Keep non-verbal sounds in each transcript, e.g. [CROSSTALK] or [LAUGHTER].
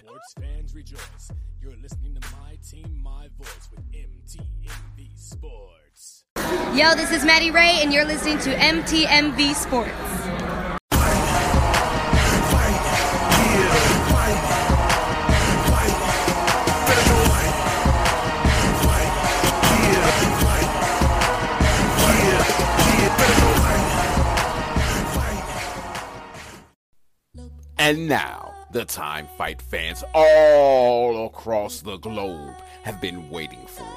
Sports fans rejoice. You're listening to My Team, My Voice with MTMV Sports. Yo, this is Maddie Ray, and you're listening to MTMV Sports. And now, the time fight fans all across the globe have been waiting for.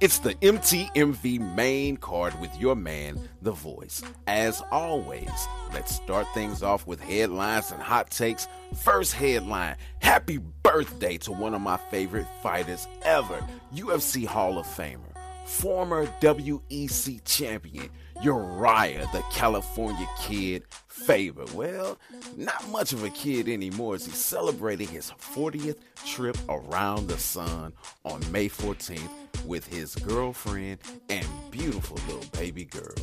It's the MTMV main card with your man, The Voice. As always, let's start things off with headlines and hot takes. First headline Happy birthday to one of my favorite fighters ever, UFC Hall of Famer, former WEC champion, Uriah the California Kid Faber. Well, not much of a kid anymore as he celebrated his 40th trip around the sun on May 14th with his girlfriend and beautiful little baby girl.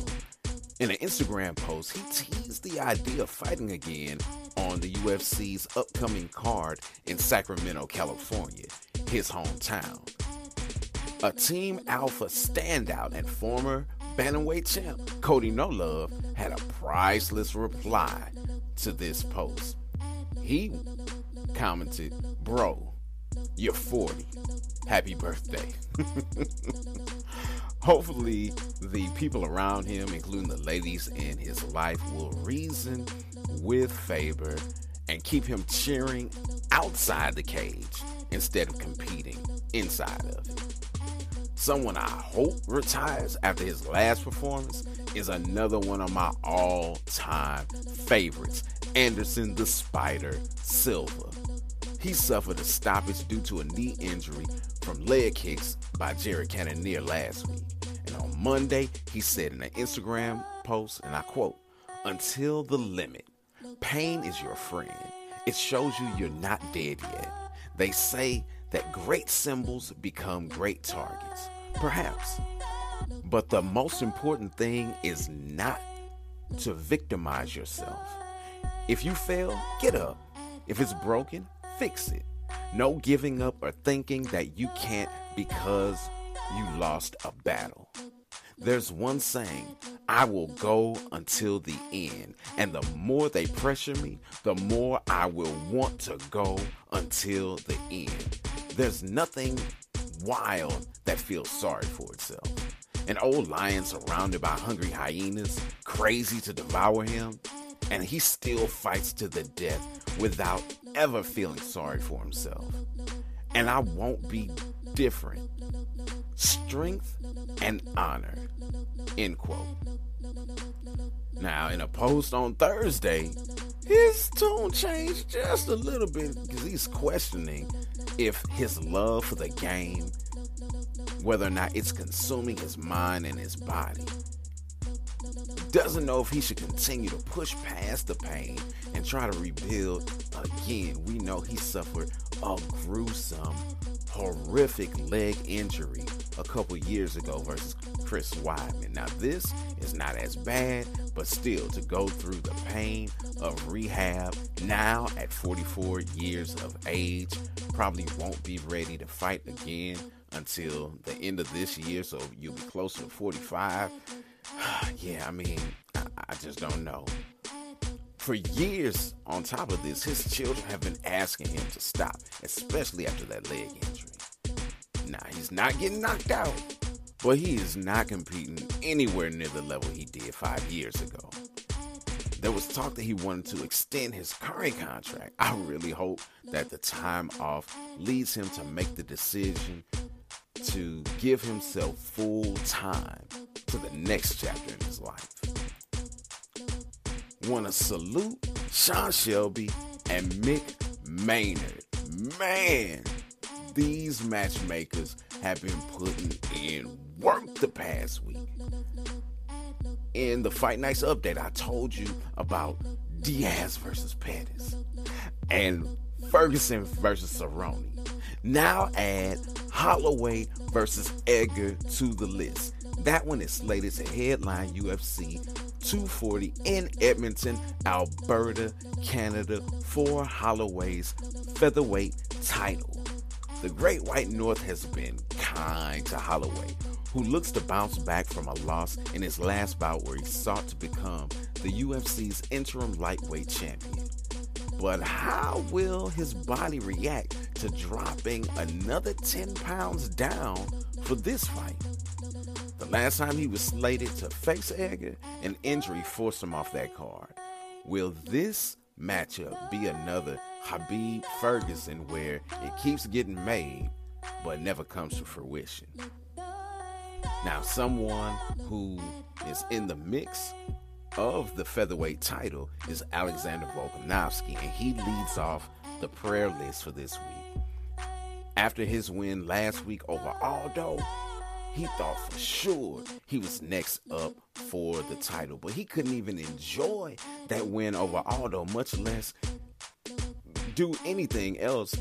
In an Instagram post, he teased the idea of fighting again on the UFC's upcoming card in Sacramento, California, his hometown. A Team Alpha standout and former Bantamweight champ Cody No Love had a priceless reply to this post. He commented, Bro, you're 40. Happy birthday. [LAUGHS] Hopefully, the people around him, including the ladies in his life, will reason with Faber and keep him cheering outside the cage instead of competing inside of it. Someone I hope retires after his last performance is another one of my all time favorites, Anderson the Spider Silva. He suffered a stoppage due to a knee injury from leg kicks by Jared Cannonier last week. And on Monday, he said in an Instagram post, and I quote, Until the limit, pain is your friend. It shows you you're not dead yet. They say that great symbols become great targets. Perhaps. But the most important thing is not to victimize yourself. If you fail, get up. If it's broken, fix it. No giving up or thinking that you can't because you lost a battle. There's one saying, I will go until the end. And the more they pressure me, the more I will want to go until the end. There's nothing wild that feels sorry for itself. An old lion surrounded by hungry hyenas, crazy to devour him, and he still fights to the death without ever feeling sorry for himself. And I won't be different. Strength and honor. End quote. Now, in a post on Thursday, his tone changed just a little bit because he's questioning if his love for the game, whether or not it's consuming his mind and his body. Doesn't know if he should continue to push past the pain and try to rebuild again. We know he suffered a gruesome, horrific leg injury a couple years ago versus Chris Weidman. Now, this is not as bad, but still to go through the pain of rehab now at 44 years of age, probably won't be ready to fight again until the end of this year, so you'll be closer to 45. [SIGHS] yeah, I mean, I, I just don't know. For years, on top of this, his children have been asking him to stop, especially after that leg injury. Now, he's not getting knocked out, but he is not competing anywhere near the level he did five years ago. There was talk that he wanted to extend his current contract. I really hope that the time off leads him to make the decision to give himself full time to the next chapter in his life. Want to salute Sean Shelby and Mick Maynard. Man, these matchmakers have been putting in work the past week. In the Fight Nights update, I told you about Diaz versus Pettis and Ferguson versus Cerrone. Now add Holloway versus Edgar to the list. That one is slated to headline UFC 240 in Edmonton, Alberta, Canada for Holloway's featherweight title. The Great White North has been kind to Holloway, who looks to bounce back from a loss in his last bout where he sought to become the UFC's interim lightweight champion. But how will his body react to dropping another 10 pounds down for this fight? The last time he was slated to face Edgar, an injury forced him off that card. Will this matchup be another Khabib Ferguson where it keeps getting made but never comes to fruition? Now, someone who is in the mix of the featherweight title is Alexander Volkanovski, and he leads off the prayer list for this week. After his win last week over Aldo, he thought for sure he was next up for the title, but he couldn't even enjoy that win over Aldo, much less do anything else.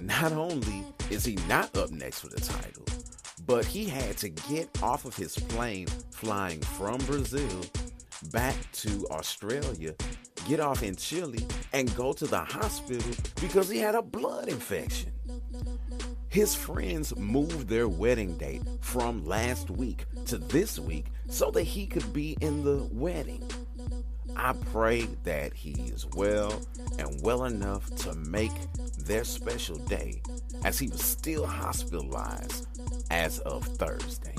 Not only is he not up next for the title, but he had to get off of his plane flying from Brazil back to Australia, get off in Chile, and go to the hospital because he had a blood infection. His friends moved their wedding date from last week to this week so that he could be in the wedding. I pray that he is well and well enough to make their special day as he was still hospitalized as of Thursday.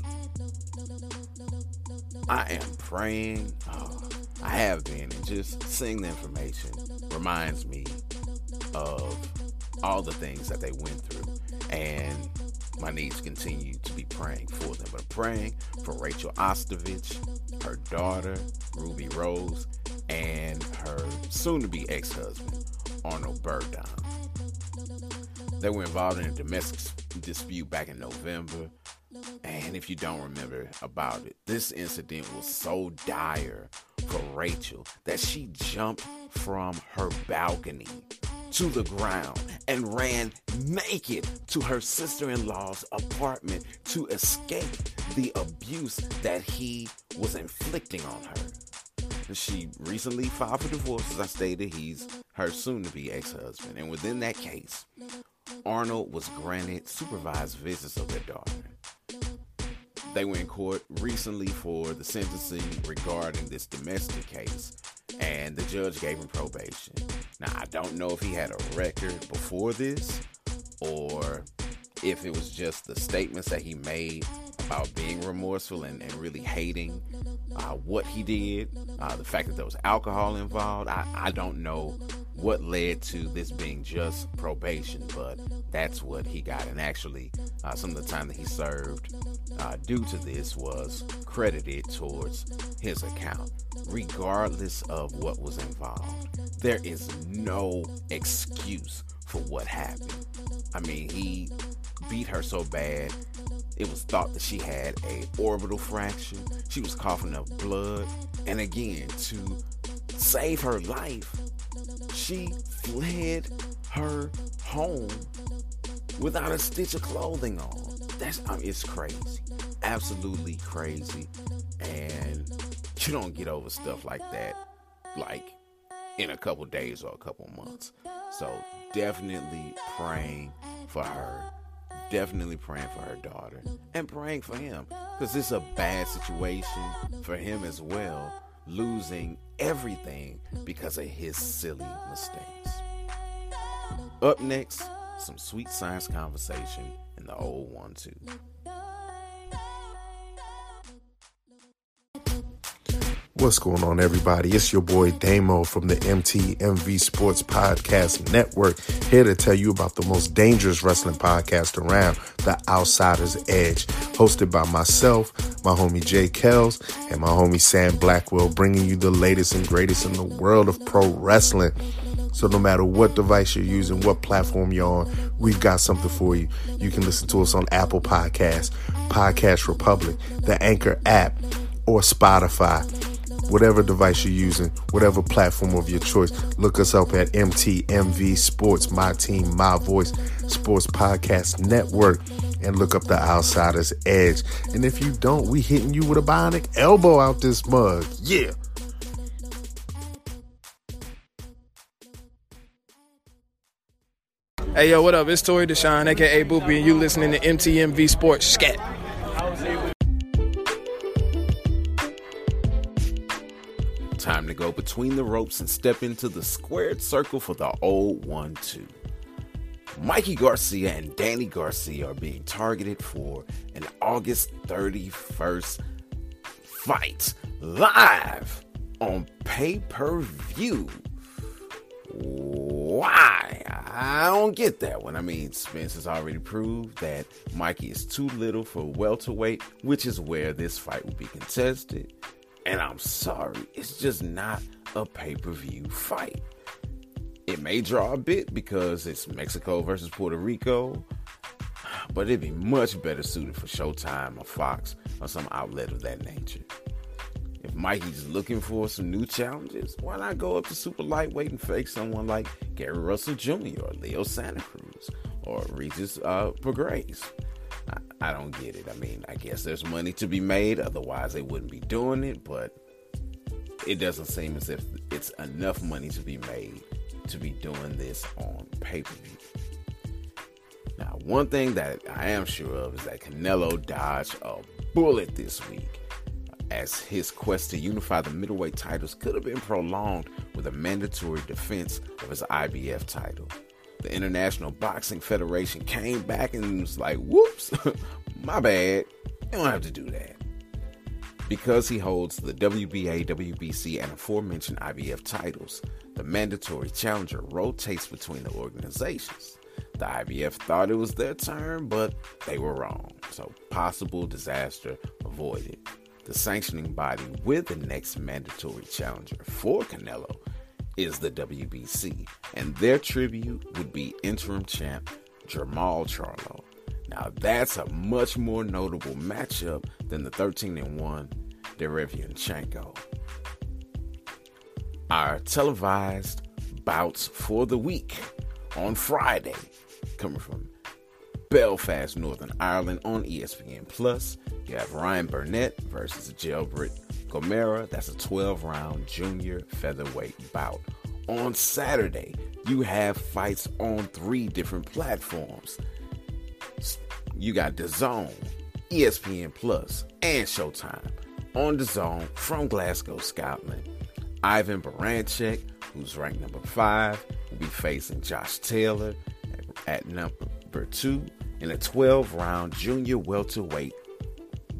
I am praying. Oh, I have been, and just seeing the information reminds me of all the things that they went through. And my needs continue to be praying for them. But praying for Rachel Ostovich, her daughter, Ruby Rose, and her soon to be ex husband, Arnold Berdon. They were involved in a domestic dispute back in November. And if you don't remember about it, this incident was so dire for Rachel that she jumped from her balcony to the ground and ran naked to her sister in law's apartment to escape the abuse that he was inflicting on her. She recently filed for divorce, as I stated, he's her soon to be ex husband. And within that case, Arnold was granted supervised visits of their daughter. They were in court recently for the sentencing regarding this domestic case, and the judge gave him probation. Now, I don't know if he had a record before this or if it was just the statements that he made about being remorseful and, and really hating uh, what he did, uh, the fact that there was alcohol involved. I, I don't know what led to this being just probation, but that's what he got. And actually, uh, some of the time that he served uh, due to this was credited towards his account, regardless of what was involved. There is no excuse for what happened. I mean, he beat her so bad. It was thought that she had a orbital fracture. She was coughing up blood. And again, to save her life, she fled her home without a stitch of clothing on. That's I mean, it's crazy. Absolutely crazy. And you don't get over stuff like that like in a couple days or a couple months. So definitely praying for her. Definitely praying for her daughter and praying for him because it's a bad situation for him as well, losing everything because of his silly mistakes. Up next, some sweet science conversation in the old one, too. What's going on, everybody? It's your boy Damo from the MTMV Sports Podcast Network, here to tell you about the most dangerous wrestling podcast around, The Outsider's Edge, hosted by myself, my homie Jay Kells, and my homie Sam Blackwell, bringing you the latest and greatest in the world of pro wrestling. So no matter what device you're using, what platform you're on, we've got something for you. You can listen to us on Apple Podcasts, Podcast Republic, the Anchor app, or Spotify whatever device you're using, whatever platform of your choice. Look us up at MTMV Sports, My Team, My Voice Sports Podcast Network, and look up the Outsider's Edge. And if you don't, we hitting you with a bionic elbow out this mug. Yeah. Hey, yo, what up? It's Tori Deshawn, aka Boopy, and you listening to MTMV Sports Scat. Time to go between the ropes and step into the squared circle for the old one two. Mikey Garcia and Danny Garcia are being targeted for an August 31st fight live on pay per view. Why? I don't get that one. I mean, Spence has already proved that Mikey is too little for welterweight, which is where this fight will be contested. And I'm sorry, it's just not a pay per view fight. It may draw a bit because it's Mexico versus Puerto Rico, but it'd be much better suited for Showtime or Fox or some outlet of that nature. If Mikey's looking for some new challenges, why not go up to super lightweight and face someone like Gary Russell Jr. or Leo Santa Cruz or Regis uh, Prograis? I, don't get it. I mean, I guess there's money to be made, otherwise they wouldn't be doing it, but it doesn't seem as if it's enough money to be made to be doing this on pay per view. Now, one thing that I am sure of is that Canelo dodged a bullet this week, as his quest to unify the middleweight titles could have been prolonged with a mandatory defense of his IBF title. The International Boxing Federation came back and was like, whoops, [LAUGHS] my bad. You don't have to do that. Because he holds the WBA, WBC, and aforementioned IBF titles, the mandatory challenger rotates between the organizations. The IBF thought it was their turn, but they were wrong. So, possible disaster avoided. The sanctioning body with the next mandatory challenger for Canelo is the WBC, and their tribute would be interim champ Jermall Charlo. Now that's a much more notable matchup than the 13 and 1 Derevyanchenko. Our televised bouts for the week on Friday, coming from Belfast, Northern Ireland on ESPN Plus. You have Ryan Burnett versus Jelbirt Gomera. That's a 12 round junior featherweight bout. On Saturday, you have fights on three different platforms. You got DAZN, ESPN Plus, and Showtime. On DAZN from Glasgow, Scotland, Ivan Baranchyk, who's ranked number five, will be facing Josh Taylor at number two in a 12 round junior welterweight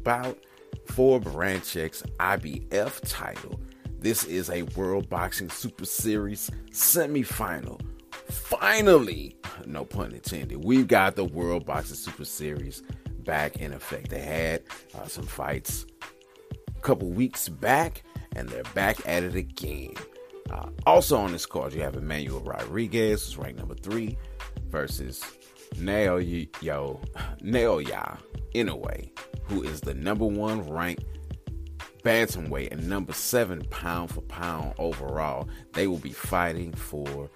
bout for Baranchyk's IBF title. This is a World Boxing Super Series semifinal. Finally, no pun intended, we've got the World Boxing Super Series back in effect. They had uh, some fights a couple weeks back, and they're back at it again. Uh, also on this card, you have Emmanuel Rodriguez, who's ranked number three, versus Naoya Naoya Inoue, who is the number one ranked bantamweight and number seven pound for pound overall. They will be fighting for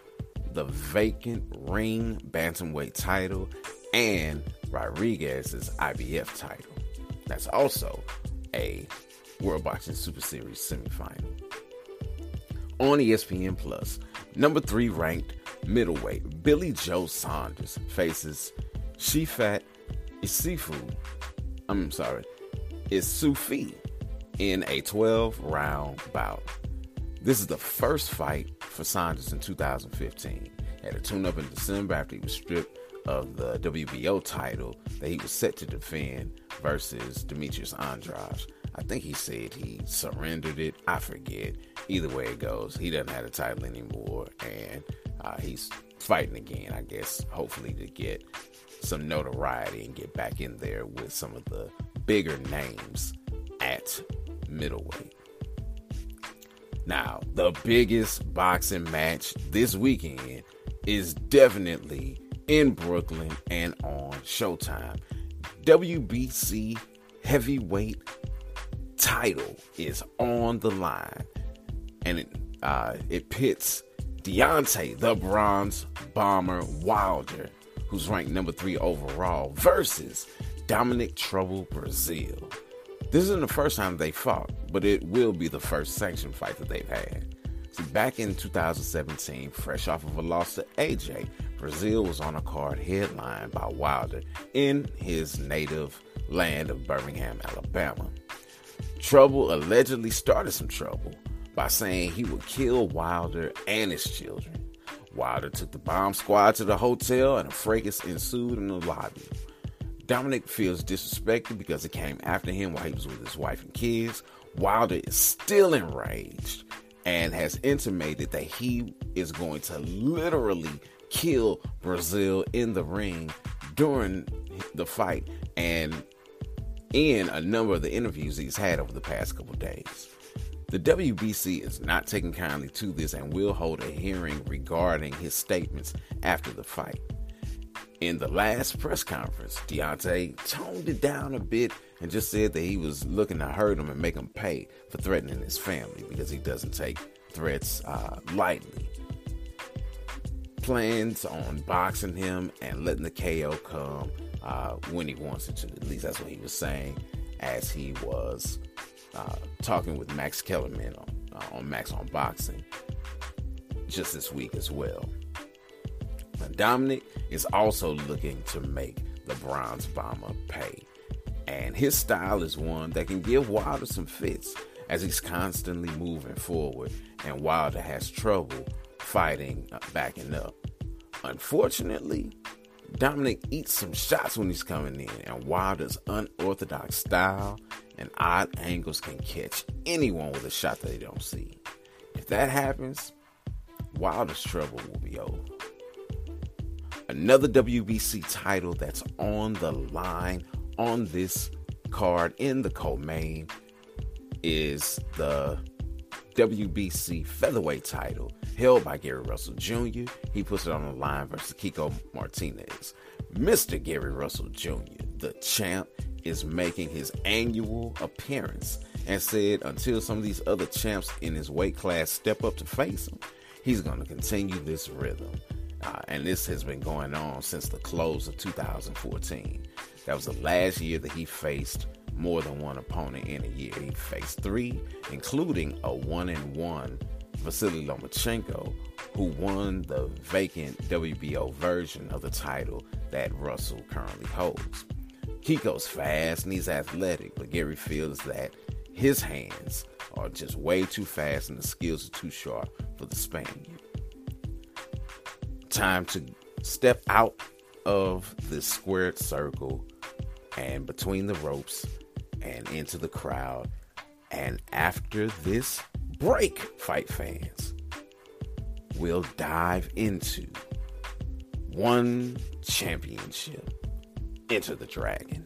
the vacant ring bantamweight title and Rodriguez's IBF title. That's also a World Boxing Super Series semifinal. On ESPN Plus, number three ranked middleweight Billy Joe Saunders faces She Shifat Isifu. I'm sorry, Isufi in a 12 round bout. This is the first fight for Saunders in 2015. He had a tune up in December after he was stripped of the WBO title that he was set to defend versus Demetrius Andrade. I think he said he surrendered it. I forget. Either way it goes, he doesn't have the title anymore, and uh, he's fighting again. I guess hopefully to get some notoriety and get back in there with some of the bigger names at middleweight. Now, the biggest boxing match this weekend is definitely in Brooklyn and on Showtime. WBC heavyweight title is on the line, and it uh, it pits Deontay the Bronze Bomber Wilder, who's ranked number three overall, versus Dominic Trouble Breazeale. This isn't the first time they fought, but it will be the first sanctioned fight that they've had. See, back in 2017, fresh off of a loss to AJ, Breazeale was on a card headlined by Wilder in his native land of Birmingham, Alabama. Trouble allegedly started some trouble by saying he would kill Wilder and his children. Wilder took the bomb squad to the hotel and a fracas ensued in the lobby. Dominic feels disrespected because it came after him while he was with his wife and kids. Wilder is still enraged and has intimated that he is going to literally kill Breazeale in the ring during the fight and in a number of the interviews he's had over the past couple days. The WBC is not taking kindly to this and will hold a hearing regarding his statements after the fight. In the last press conference, Deontay toned it down a bit and just said that he was looking to hurt him and make him pay for threatening his family because he doesn't take threats uh, lightly. Plans on boxing him and letting the KO come uh, when he wants it to. At least that's what he was saying as he was uh, talking with Max Kellerman on, uh, on Max on Boxing just this week as well. Dominic is also looking to make the Bronze Bomber pay. And his style is one that can give Wilder some fits as he's constantly moving forward, and Wilder has trouble fighting uh, backing up. Unfortunately, Dominic eats some shots when he's coming in, and Wilder's unorthodox style and odd angles can catch anyone with a shot that they don't see. If that happens, Wilder's trouble will be over. Another WBC title that's on the line on this card in the co-main is the WBC featherweight title held by Gary Russell Jr. He puts it on the line versus Kiko Martinez. Mr. Gary Russell Jr., the champ, is making his annual appearance and said until some of these other champs in his weight class step up to face him, he's going to continue this rhythm. Uh, and this has been going on since the close of 2014. That was the last year that he faced more than one opponent in a year. He faced three, including a one and one Vasily Lomachenko, who won the vacant WBO version of the title that Russell currently holds. Kiko's fast and he's athletic, but Gary feels that his hands are just way too fast and the skills are too sharp for the Spaniard. Time to step out of the squared circle and between the ropes and into the crowd. And after this break, fight fans, we'll dive into one championship. Enter the Dragon.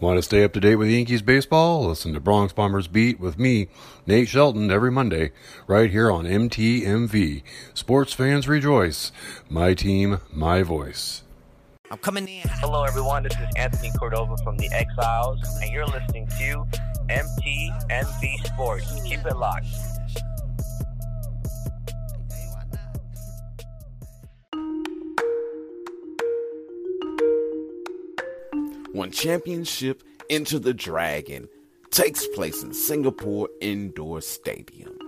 Want to stay up to date with Yankees baseball? Listen to Bronx Bombers Beat with me, Nate Shelton, every Monday, right here on MTMV. Sports fans rejoice. My team, my voice. I'm coming in. Hello, everyone. This is Anthony Cordova from the Exiles, and you're listening to MTMV Sports. Keep it locked. One championship Enter the Dragon takes place in Singapore Indoor Stadium.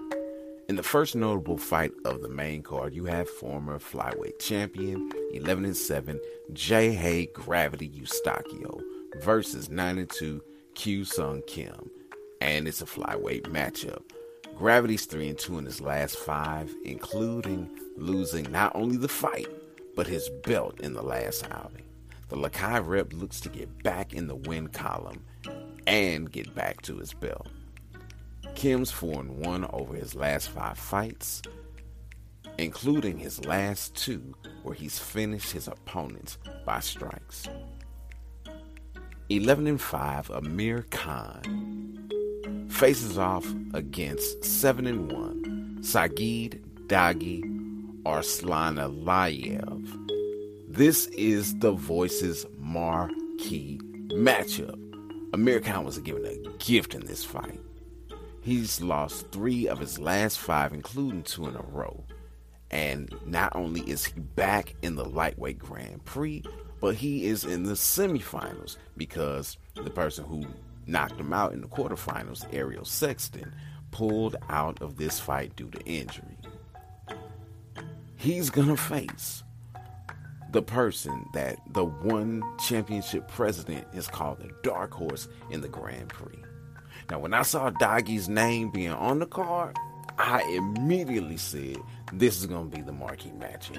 In the first notable fight of the main card, you have former flyweight champion 11 and 7 Geje Gravity Eustaquio versus 9 and 2 Kyu Sung Kim, and it's a flyweight matchup. Gravity's 3 and 2 in his last five, including losing not only the fight, but his belt in the last outing. The Lakay rep looks to get back in the win column and get back to his belt. Kim's 4 and 1 over his last five fights, including his last two where he's finished his opponents by strikes. 11 and 5 Amir Khan faces off against 7 and 1 Sagid Dagi Arslanaliev this is the Voices marquee matchup. Amir Khan was given a gift in this fight. He's lost three of his last five, including two in a row. And not only is he back in the lightweight Grand Prix, but he is in the semifinals because the person who knocked him out in the quarterfinals, Ariel Sexton, pulled out of this fight due to injury. he's gonna face the person that the one championship president is called the dark horse in the Grand Prix. Now, when I saw Dagi's name being on the card, I immediately said, This is going to be the marquee match.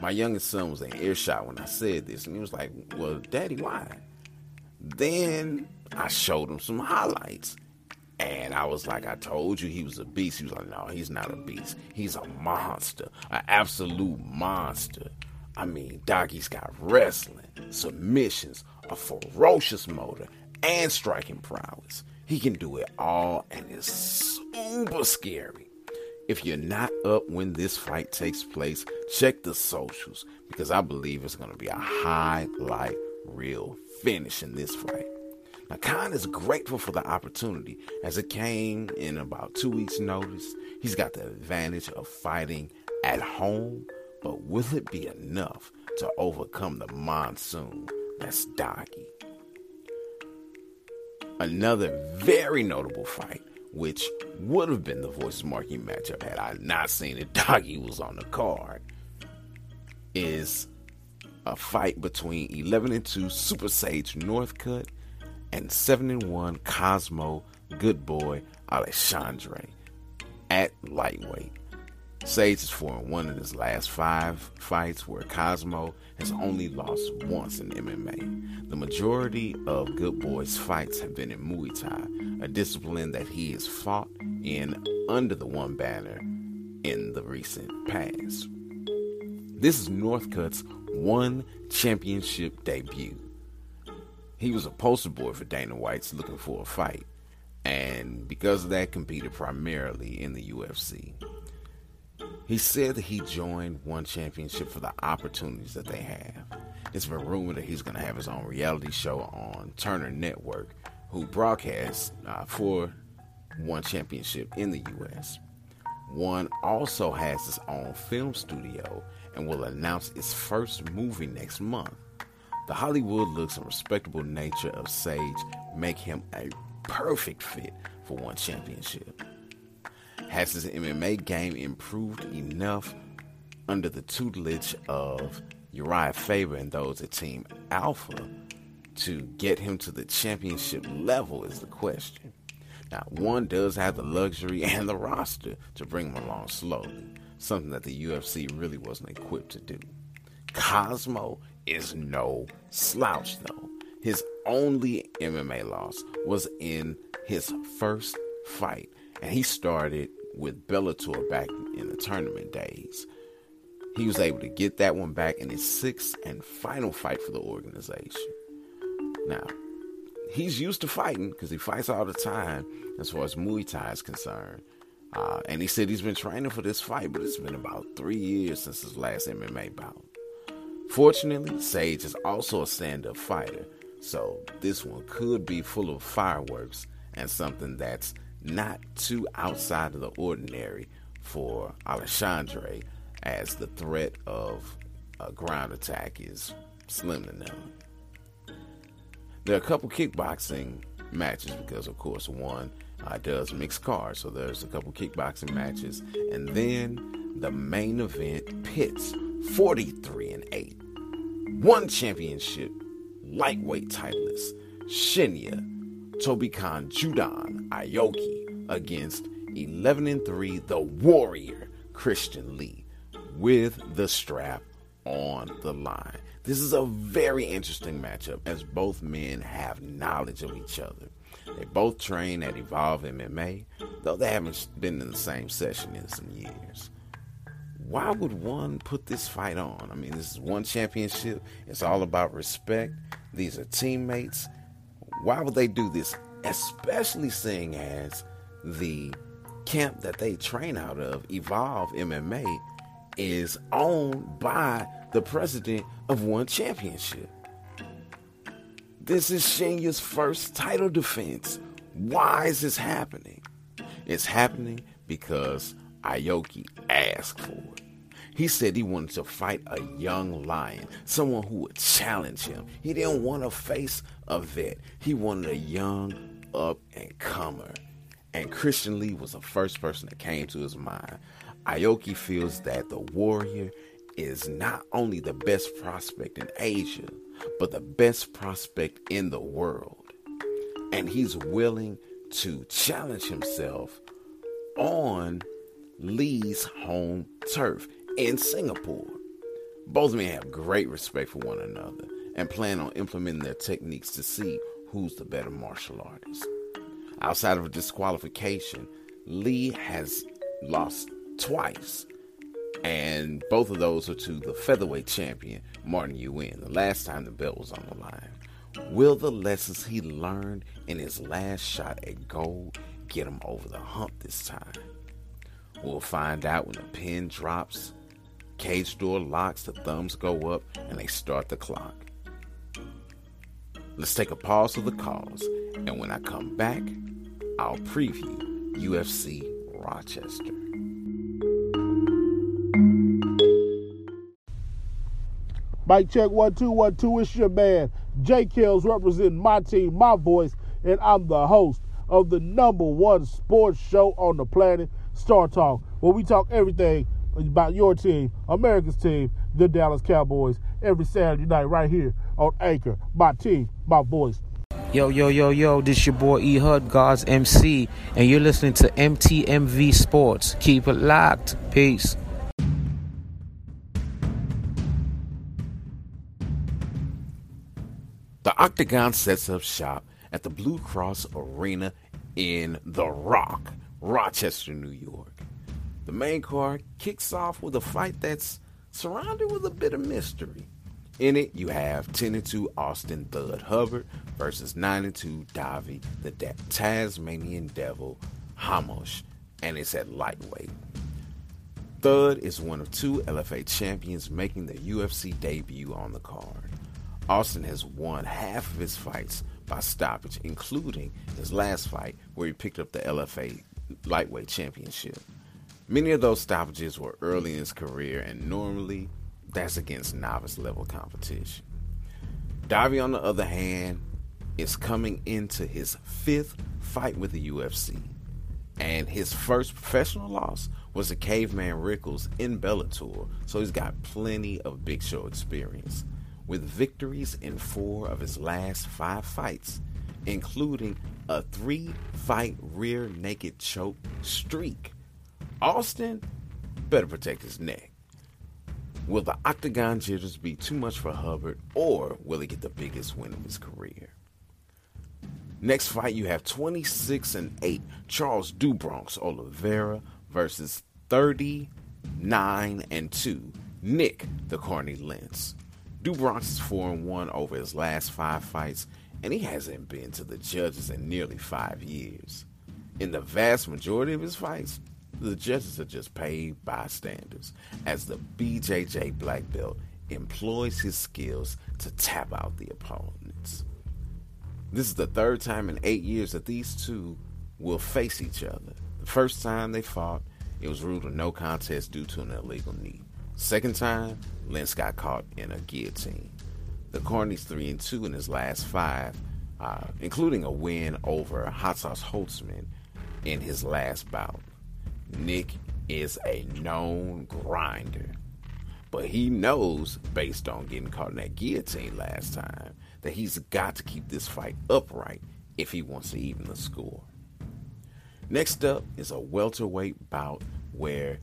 My youngest son was in earshot when I said this, and he was like, Well, Daddy, why? Then I showed him some highlights. And I was like, I told you he was a beast. He was like, No, he's not a beast. He's a monster, an absolute monster. I mean, Dagi's got wrestling, submissions, a ferocious motor, and striking prowess. He can do it all and it's super scary. If you're not up when this fight takes place, check the socials because I believe it's going to be a highlight real finish in this fight. Now, Khan is grateful for the opportunity as it came in about two weeks' notice. He's got the advantage of fighting at home, but will it be enough to overcome the monsoon that's Dagi? Another very notable fight, which would have been the voice marking matchup had I not seen it, [LAUGHS] Dagi was on the card, is a fight between 11 and 2 Super Sage Northcutt and 7 and 1 Cosmo Good Boy Alexandre at lightweight. Sage is 4 and 1 in his last five fights, where Cosmo has only lost once in MMA. The majority of Good Boy's fights have been in Muay Thai, a discipline that he has fought in under the one banner in the recent past. This is Northcutt's one championship debut. He was a poster boy for Dana White's looking for a fight, and because of that, competed primarily in the UFC. He said that he joined One Championship for the opportunities that they have. It's been rumored that he's going to have his own reality show on Turner Network, who broadcasts uh, for One Championship in the U.S. One also has its own film studio and will announce its first movie next month. The Hollywood looks and respectable nature of Sage make him a perfect fit for One Championship. Has his MMA game improved enough under the tutelage of Uriah Faber and those at Team Alpha to get him to the championship level is the question. Now, one does have the luxury and the roster to bring him along slowly, something that the UFC really wasn't equipped to do. Cosmo is no slouch, though. His only MMA loss was in his first fight, and he started with Bellator back in the tournament days. He was able to get that one back in his sixth and final fight for the organization. Now, he's used to fighting because he fights all the time as far as Muay Thai is concerned. Uh, and he said he's been training for this fight, but it's been about three years since his last MMA bout. Fortunately, Sage is also a stand up fighter, so this one could be full of fireworks and something that's not too outside of the ordinary for Alexandre, as the threat of a ground attack is slim to none. There are a couple kickboxing matches because, of course, one uh, does mixed cards, so there's a couple kickboxing matches, and then the main event pits 43 and 8, one championship lightweight titleist Shinya Tobikan Judan Aoki against 11 and 3 the Warrior Christian Lee with the strap on the line. This is a very interesting matchup as both men have knowledge of each other. They both train at Evolve MMA, though they haven't been in the same session in some years. Why would one put this fight on? I mean, this is one championship. It's all about respect. These are teammates. Why would they do this? Especially seeing as the camp that they train out of, Evolve MMA, is owned by the president of one championship. This is Shinya's first title defense. Why is this happening? It's happening because Aoki asked for it. He said he wanted to fight a young lion, someone who would challenge him. He didn't want to face a vet. He wanted a young up and comer. And Christian Lee was the first person that came to his mind. Aoki feels that the Warrior is not only the best prospect in Asia, but the best prospect in the world. And he's willing to challenge himself on Lee's home turf in Singapore. Both men have great respect for one another and plan on implementing their techniques to see who's the better martial artist. Outside of a disqualification, Lee has lost twice, and both of those are to the featherweight champion, Martin Nguyen, the last time the belt was on the line. Will the lessons he learned in his last shot at gold get him over the hump this time? We'll find out when the pin drops, cage door locks, the thumbs go up, and they start the clock. Let's take a pause for the cause, and when I come back, I'll preview UFC Rochester. Mike check one two one two. It's your man Jay Kills representing my team, my voice, and I'm the host of the number one sports show on the planet, Star Talk, where we talk everything about your team, America's team, the Dallas Cowboys, every Saturday night right here on Anchor. My team, my voice. Yo, yo, yo, yo, this your boy E Hud, God's MC, and you're listening to MTMV Sports. Keep it locked. Peace. The Octagon sets up shop at the Blue Cross Arena in The Rock, Rochester, New York. The main card kicks off with a fight that's surrounded with a bit of mystery. In it, you have 10 and 2 Austin Thud Hubbard versus 9 and 2 Davi, the Tasmanian Devil Ramos, and it's at lightweight. Thud is one of two LFA champions making their UFC debut on the card. Austin has won half of his fights by stoppage, including his last fight where he picked up the LFA lightweight championship. Many of those stoppages were early in his career, and normally that's against novice level competition. Davi, on the other hand, is coming into his fifth fight with the UFC, and his first professional loss was to Caveman Rickels in Bellator, so he's got plenty of big show experience. With victories in four of his last five fights, including a three fight rear naked choke streak, Austin better protect his neck. Will the octagon jitters be too much for Hubbard, or will he get the biggest win of his career? Next fight, you have 26 and 8 Charles do Bronx Oliveira versus 39 and 2 Nick the Carny Lentz. do Bronx is 4 and 1 over his last five fights, and he hasn't been to the judges in nearly five years. In the vast majority of his fights, the judges are just paid bystanders as the BJJ black belt employs his skills to tap out the opponents. This is the third time in eight years that these two will face each other. The first time they fought, it was ruled a no contest due to an illegal knee. Second time, Lentz got caught in a guillotine. The Carny's three and two in his last five, uh, including a win over Hot Sauce Holtzman in his last bout. Nick is a known grinder. But he knows, based on getting caught in that guillotine last time, that he's got to keep this fight upright if he wants to even the score. Next up is a welterweight bout where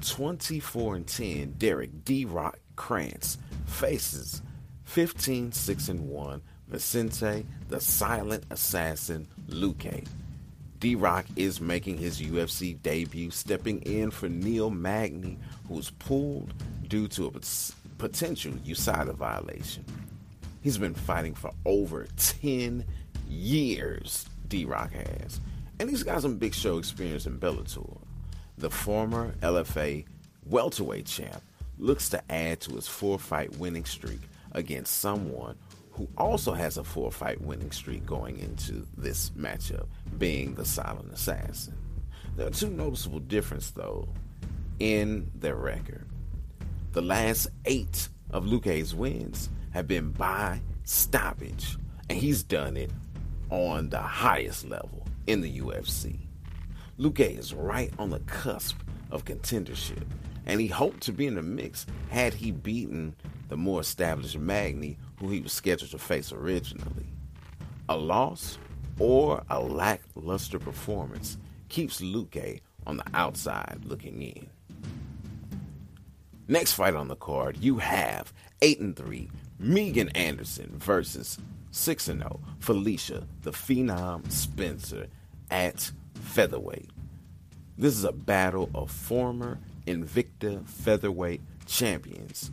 24 and 10 Derrick D Rock Krantz faces 15 6 and 1 Vicente the Silent Assassin Luque. D Rock is making his UFC debut, stepping in for Neil Magny, who was pulled due to a potential USADA violation. He's been fighting for over 10 years, D Rock has, and he's got some big show experience in Bellator. The former LFA welterweight champ looks to add to his four fight winning streak against someone who also has a four fight winning streak going into this matchup, being the Silent Assassin. There are two noticeable differences, though, in their record. The last eight of Luque's wins have been by stoppage, and he's done it on the highest level in the UFC. Luque is right on the cusp of contendership, and he hoped to be in the mix had he beaten the more established Magny, who he was scheduled to face originally. A loss or a lackluster performance keeps Luque on the outside looking in. Next fight on the card, you have 8 and 3 Megan Anderson versus 6 and 0 Felicia the Phenom Spencer at featherweight. This is a battle of former Invicta featherweight champions.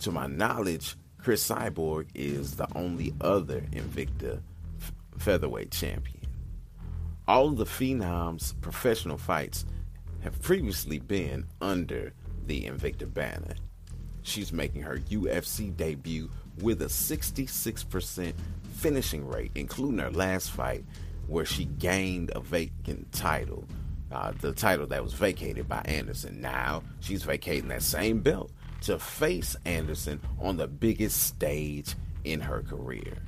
To my knowledge, Cris Cyborg is the only other Invicta f- featherweight champion. All of the Phenoms' professional fights have previously been under the Invicta banner. She's making her UFC debut with a 66% finishing rate, including her last fight where she gained a vacant title, uh, the title that was vacated by Anderson. Now she's vacating that same belt to face Anderson on the biggest stage in her career.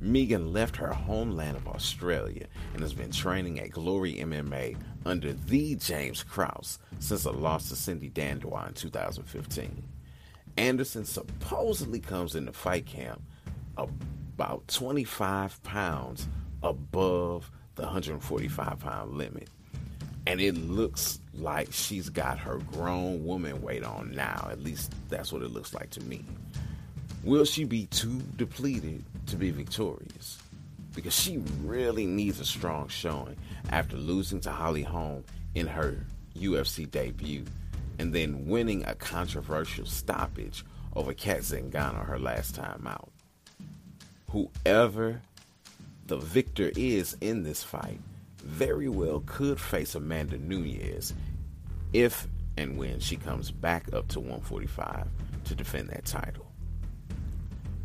Megan left her homeland of Australia and has been training at Glory MMA under the James Krause since a loss to Cindy Dandois in 2015. Anderson supposedly comes into fight camp about 25 pounds above the 145 pound limit. And it looks like she's got her grown woman weight on now. At least that's what it looks like to me. Will she be too depleted to be victorious? Because she really needs a strong showing after losing to Holly Holm in her UFC debut and then winning a controversial stoppage over Cat Zingano her last time out. Whoever the victor is in this fight very well could face Amanda Nunes if and when she comes back up to 145 to defend that title.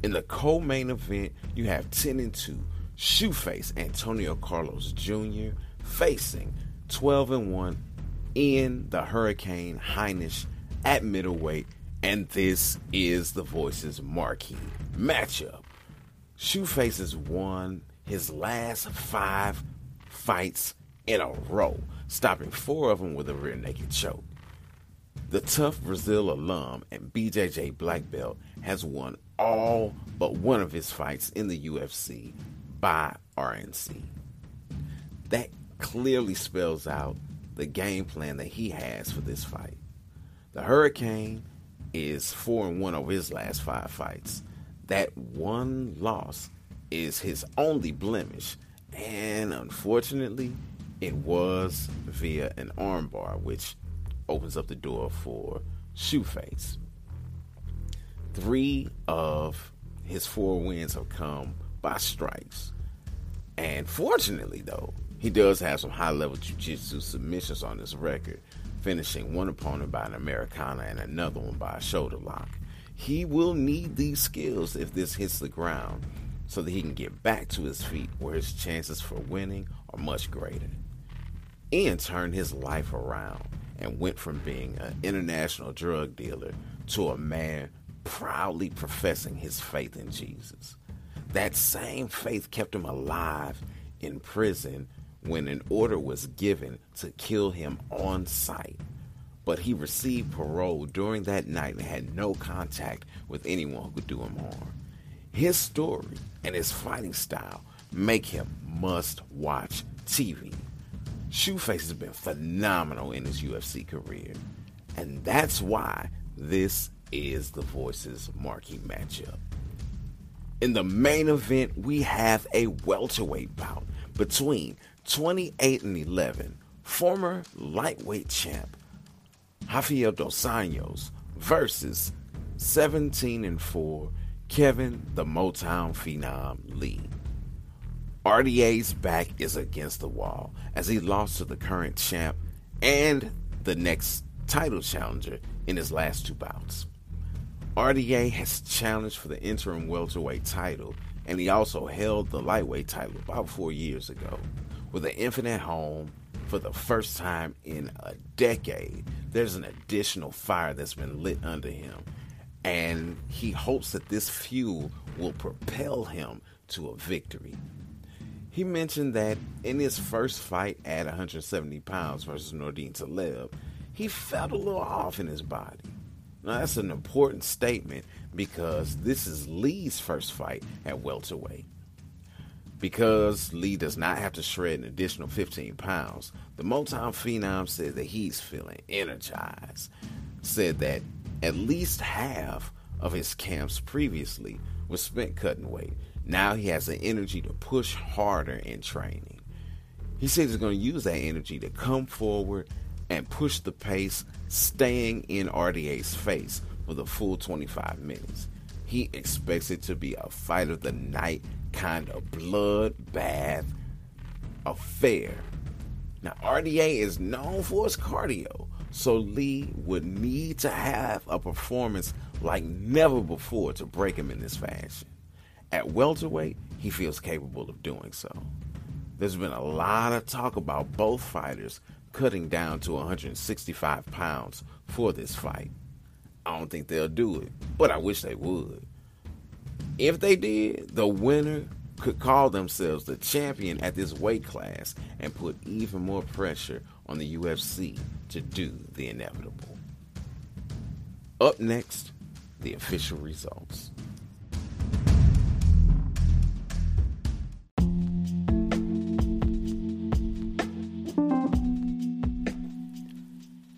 In the co-main event, you have 10 and 2 Shoeface Antonio Carlos Jr. facing 12 and 1 Ian the Hurricane Heinisch at middleweight, and this is the Voices marquee matchup. Shoeface has won his last five fights in a row, stopping four of them with a rear naked choke. The TUF Brazil alum and BJJ black belt has won all but one of his fights in the UFC by RNC. That clearly spells out the game plan that he has for this fight. The Hurricane is 4 and 1 over his last 5 fights. That one loss is his only blemish, and unfortunately, it was via an armbar, which opens up the door for Shoeface. Three of his four wins have come by strikes. And fortunately, though, he does have some high level jiu jitsu submissions on his record, finishing one opponent by an Americana and another one by a shoulder lock. He will need these skills if this hits the ground so that he can get back to his feet where his chances for winning are much greater. Ian turned his life around and went from being an international drug dealer to a man proudly professing his faith in Jesus. That same faith kept him alive in prison when an order was given to kill him on sight. But he received parole during that night and had no contact with anyone who could do him harm. His story and his fighting style make him must watch TV. Shoeface has been phenomenal in his UFC career, and that's why this is the Voices marquee matchup. In the main event, we have a welterweight bout between 28 and 11 former lightweight champ Rafael Dos Anjos versus 17 and 4 Kevin the Motown Phenom Lee. RDA's back is against the wall as he lost to the current champ and the next title challenger in his last two bouts. RDA has challenged for the interim welterweight title, and he also held the lightweight title about four years ago. With an infinite home for the first time in a decade, there's an additional fire that's been lit under him, and he hopes that this fuel will propel him to a victory. He mentioned that in his first fight at 170 pounds versus Nordine Taleb, he felt a little off in his body. Now, that's an important statement because this is Lee's first fight at welterweight. Because Lee does not have to shred an additional 15 pounds, the Motown Phenom said that he's feeling energized. Said that at least half of his camps previously was spent cutting weight. Now he has the energy to push harder in training. He says he's going to use that energy to come forward and push the pace, staying in RDA's face for the full 25 minutes. He expects it to be a fight of the night kind of bloodbath affair. Now, RDA is known for its cardio, so Lee would need to have a performance like never before to break him in this fashion. At welterweight, he feels capable of doing so. There's been a lot of talk about both fighters cutting down to 165 pounds for this fight. I don't think they'll do it, but I wish they would. If they did, the winner could call themselves the champion at this weight class and put even more pressure on the UFC to do the inevitable. Up next, the official results.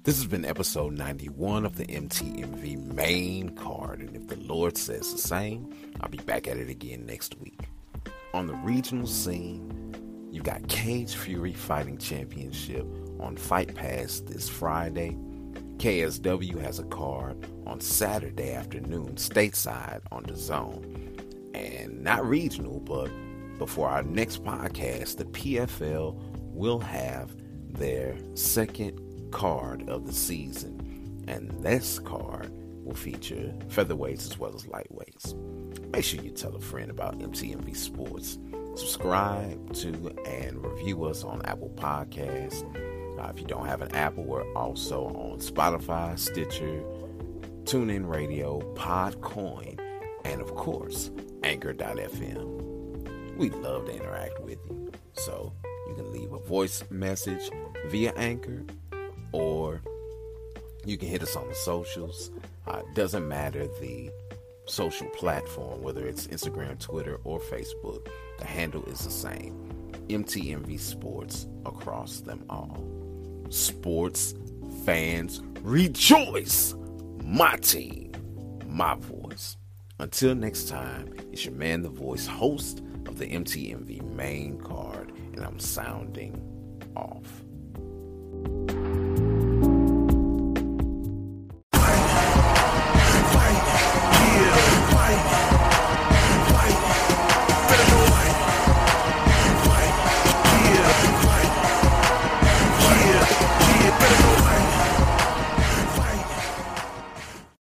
This has been episode 91 of the MTMV main card, and if the Lord says the same, I'll be back at it again next week. On the regional scene, you've got Cage Fury Fighting Championship on Fight Pass this Friday. KSW has a card on Saturday afternoon, stateside on DAZN. And not regional, but before our next podcast, the PFL will have their second card of the season, and this card will feature featherweights as well as lightweights. Make sure you tell a friend about MTMV Sports. Subscribe to and review us on Apple Podcasts. Uh, if you don't have an Apple, we're also on Spotify, Stitcher, TuneIn Radio, Podcoin, and of course, Anchor.fm. We'd love to interact with you. So you can leave a voice message via Anchor or you can hit us on the socials. Uh, doesn't matter the social platform, whether it's Instagram, Twitter, or Facebook, the handle is the same. MTMV Sports across them all. Sports fans rejoice! My team, my voice. Until next time, it's your man, the voice, host of the MTMV main card, and I'm sounding off.